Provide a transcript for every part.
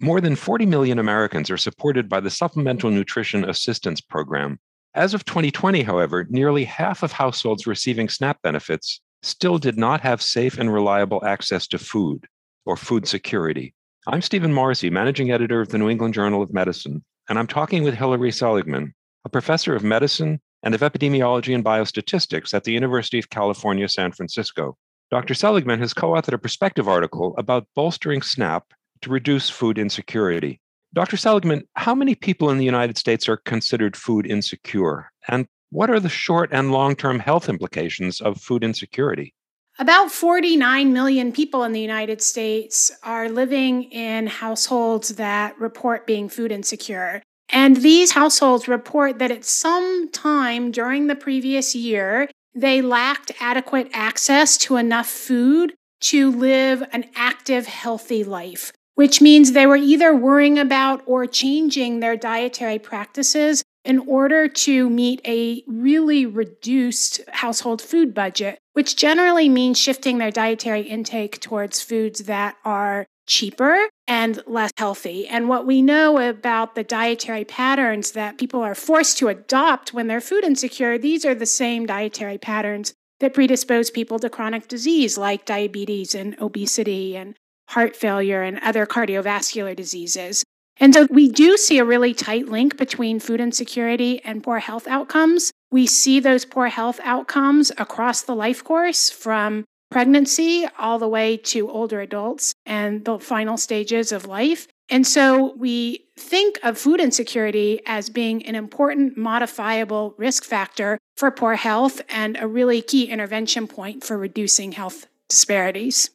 More than 40 million Americans are supported by the Supplemental Nutrition Assistance Program. As of 2020, however, nearly half of households receiving SNAP benefits still did not have safe and reliable access to food or food security. I'm Stephen Morrissey, managing editor of the New England Journal of Medicine, and I'm talking with Hilary Seligman, a professor of medicine and of epidemiology and biostatistics at the University of California, San Francisco. Dr. Seligman has co authored a perspective article about bolstering SNAP to reduce food insecurity. Dr. Seligman, how many people in the United States are considered food insecure? And what are the short and long term health implications of food insecurity? About 49 million people in the United States are living in households that report being food insecure. And these households report that at some time during the previous year, they lacked adequate access to enough food to live an active, healthy life, which means they were either worrying about or changing their dietary practices in order to meet a really reduced household food budget, which generally means shifting their dietary intake towards foods that are cheaper and less healthy. And what we know about the dietary patterns that people are forced to adopt when they're food insecure, these are the same dietary patterns that predispose people to chronic disease like diabetes and obesity and heart failure and other cardiovascular diseases. And so we do see a really tight link between food insecurity and poor health outcomes. We see those poor health outcomes across the life course from pregnancy all the way to older adults and the final stages of life. And so we think of food insecurity as being an important modifiable risk factor for poor health and a really key intervention point for reducing health disparities.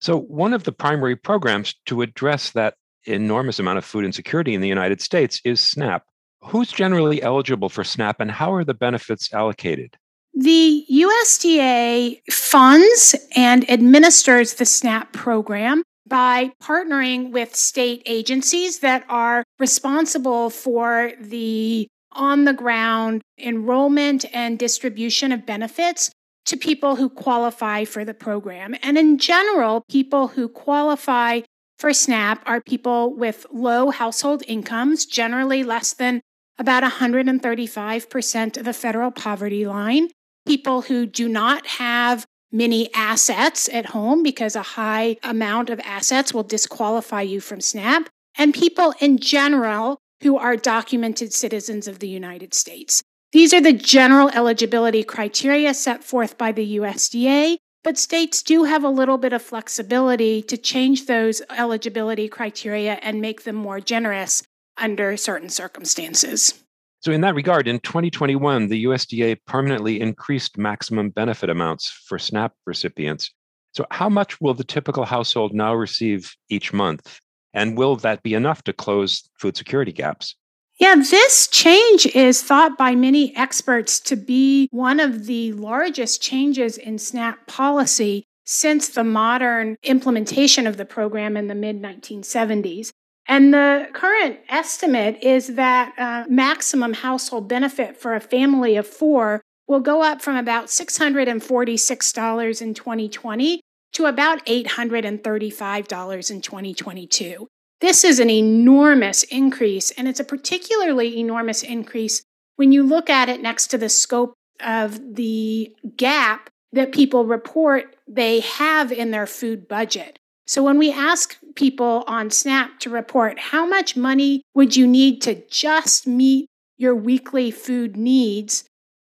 So, one of the primary programs to address that enormous amount of food insecurity in the United States is SNAP. Who's generally eligible for SNAP and how are the benefits allocated? The USDA funds and administers the SNAP program by partnering with state agencies that are responsible for the on the ground enrollment and distribution of benefits to people who qualify for the program. And in general, people who qualify for SNAP are people with low household incomes, generally less than about 135% of the federal poverty line, people who do not have many assets at home because a high amount of assets will disqualify you from SNAP, and people in general who are documented citizens of the United States. These are the general eligibility criteria set forth by the USDA, but states do have a little bit of flexibility to change those eligibility criteria and make them more generous under certain circumstances. So, in that regard, in 2021, the USDA permanently increased maximum benefit amounts for SNAP recipients. So, how much will the typical household now receive each month? And will that be enough to close food security gaps? Yeah, this change is thought by many experts to be one of the largest changes in SNAP policy since the modern implementation of the program in the mid 1970s. And the current estimate is that uh, maximum household benefit for a family of four will go up from about $646 in 2020 to about $835 in 2022. This is an enormous increase, and it's a particularly enormous increase when you look at it next to the scope of the gap that people report they have in their food budget. So when we ask people on SNAP to report how much money would you need to just meet your weekly food needs,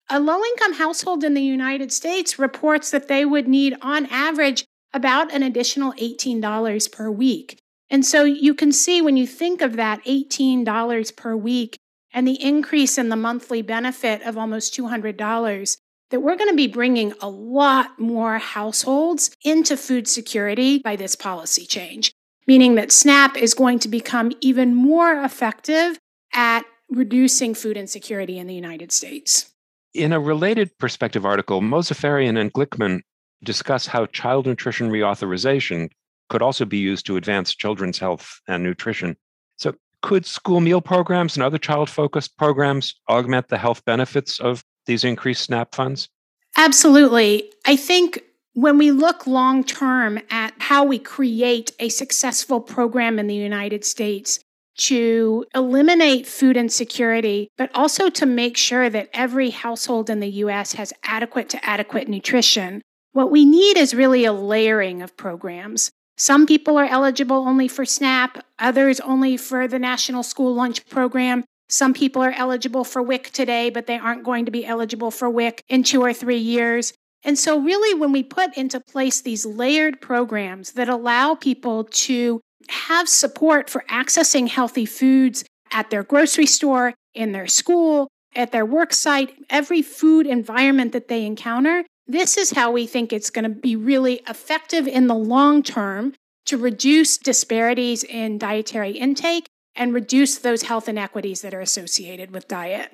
a low income household in the United States reports that they would need, on average, about an additional $18 per week. And so you can see when you think of that $18 per week and the increase in the monthly benefit of almost $200, that we're going to be bringing a lot more households into food security by this policy change, meaning that SNAP is going to become even more effective at reducing food insecurity in the United States. In a related perspective article, Mozaffarian and Glickman discuss how child nutrition reauthorization could also be used to advance children's health and nutrition. So, could school meal programs and other child focused programs augment the health benefits of these increased SNAP funds? Absolutely. I think when we look long term at how we create a successful program in the United States to eliminate food insecurity, but also to make sure that every household in the US has adequate to adequate nutrition, what we need is really a layering of programs. Some people are eligible only for SNAP, others only for the National School Lunch Program. Some people are eligible for WIC today, but they aren't going to be eligible for WIC in two or three years. And so, really, when we put into place these layered programs that allow people to have support for accessing healthy foods at their grocery store, in their school, at their work site, every food environment that they encounter, this is how we think it's going to be really effective in the long term to reduce disparities in dietary intake and reduce those health inequities that are associated with diet.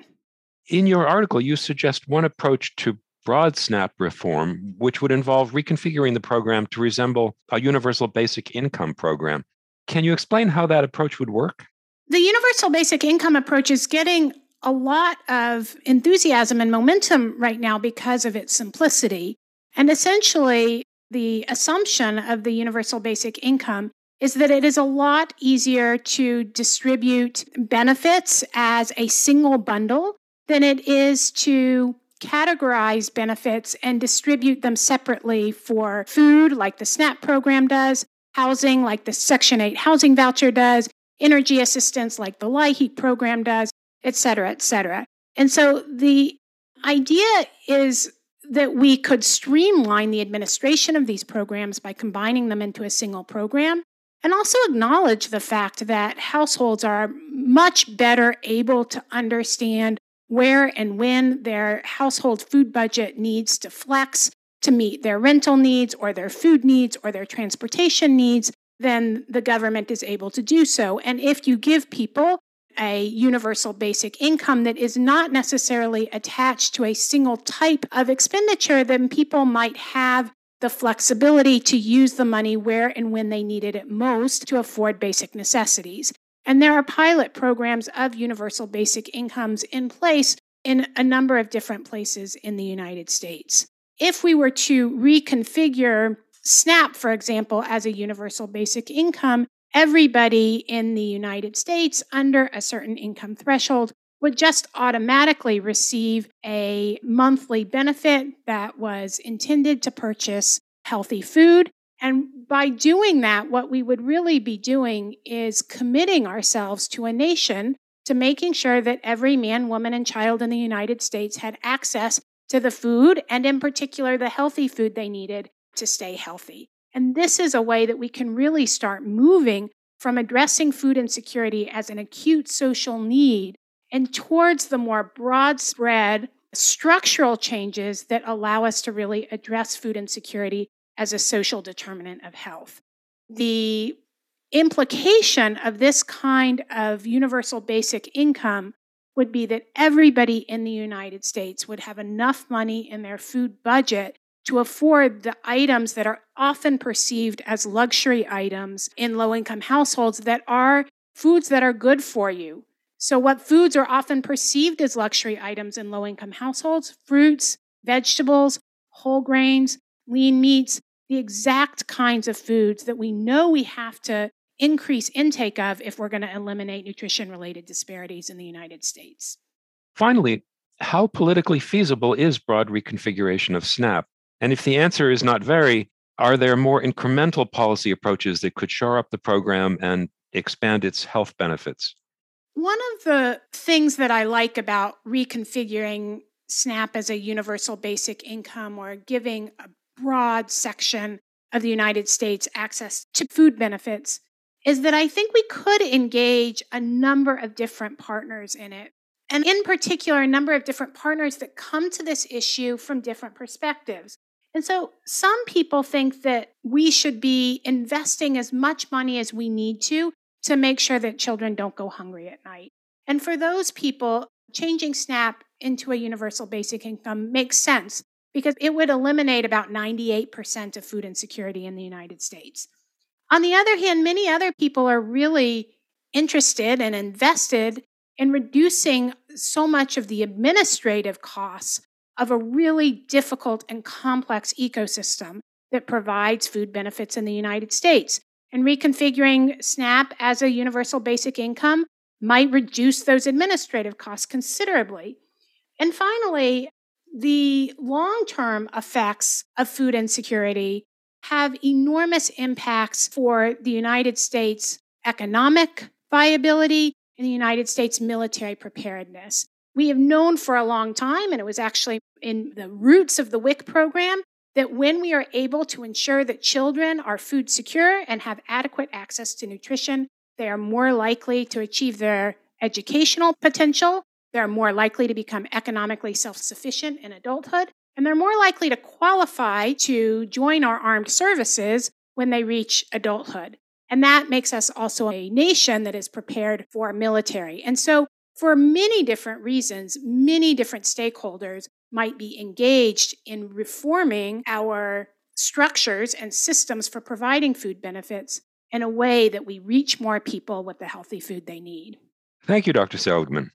In your article, you suggest one approach to broad SNAP reform, which would involve reconfiguring the program to resemble a universal basic income program. Can you explain how that approach would work? The universal basic income approach is getting a lot of enthusiasm and momentum right now because of its simplicity. And essentially, the assumption of the universal basic income is that it is a lot easier to distribute benefits as a single bundle than it is to categorize benefits and distribute them separately for food, like the SNAP program does, housing, like the Section 8 housing voucher does, energy assistance, like the LIHEAP program does, et cetera, et cetera. And so the idea is that we could streamline the administration of these programs by combining them into a single program and also acknowledge the fact that households are much better able to understand where and when their household food budget needs to flex to meet their rental needs or their food needs or their transportation needs, then the government is able to do so. And if you give people a universal basic income that is not necessarily attached to a single type of expenditure, then people might have the flexibility to use the money where and when they needed it most to afford basic necessities. And there are pilot programs of universal basic incomes in place in a number of different places in the United States. If we were to reconfigure SNAP, for example, as a universal basic income, everybody in the United States under a certain income threshold would just automatically receive a monthly benefit that was intended to purchase healthy food. And by doing that, what we would really be doing is committing ourselves to a nation to making sure that every man, woman, and child in the United States had access to the food, and in particular, the healthy food they needed to stay healthy. And this is a way that we can really start moving from addressing food insecurity as an acute social need and towards the more broad spread structural changes that allow us to really address food insecurity as a social determinant of health. The implication of this kind of universal basic income would be that everybody in the United States would have enough money in their food budget to afford the items that are often perceived as luxury items in low income households that are foods that are good for you. So, what foods are often perceived as luxury items in low income households? Fruits, vegetables, whole grains, lean meats, the exact kinds of foods that we know we have to increase intake of if we're going to eliminate nutrition related disparities in the United States. Finally, how politically feasible is broad reconfiguration of SNAP? And if the answer is not very, are there more incremental policy approaches that could shore up the program and expand its health benefits? One of the things that I like about reconfiguring SNAP as a universal basic income or giving a broad section of the United States access to food benefits is that I think we could engage a number of different partners in it. And in particular, a number of different partners that come to this issue from different perspectives. And so some people think that we should be investing as much money as we need to to make sure that children don't go hungry at night. And for those people, changing SNAP into a universal basic income makes sense because it would eliminate about 98% of food insecurity in the United States. On the other hand, many other people are really interested and invested in reducing so much of the administrative costs of a really difficult and complex ecosystem that provides food benefits in the United States. And reconfiguring SNAP as a universal basic income might reduce those administrative costs considerably. And finally, the long term effects of food insecurity have enormous impacts for the United States economic viability and the United States military preparedness. We have known for a long time, and it was actually in the roots of the WIC program, that when we are able to ensure that children are food secure and have adequate access to nutrition, they are more likely to achieve their educational potential, they're more likely to become economically self sufficient in adulthood, and they're more likely to qualify to join our armed services when they reach adulthood. And that makes us also a nation that is prepared for military. And so, for many different reasons, many different stakeholders might be engaged in reforming our structures and systems for providing food benefits in a way that we reach more people with the healthy food they need. Thank you, Dr. Seligman.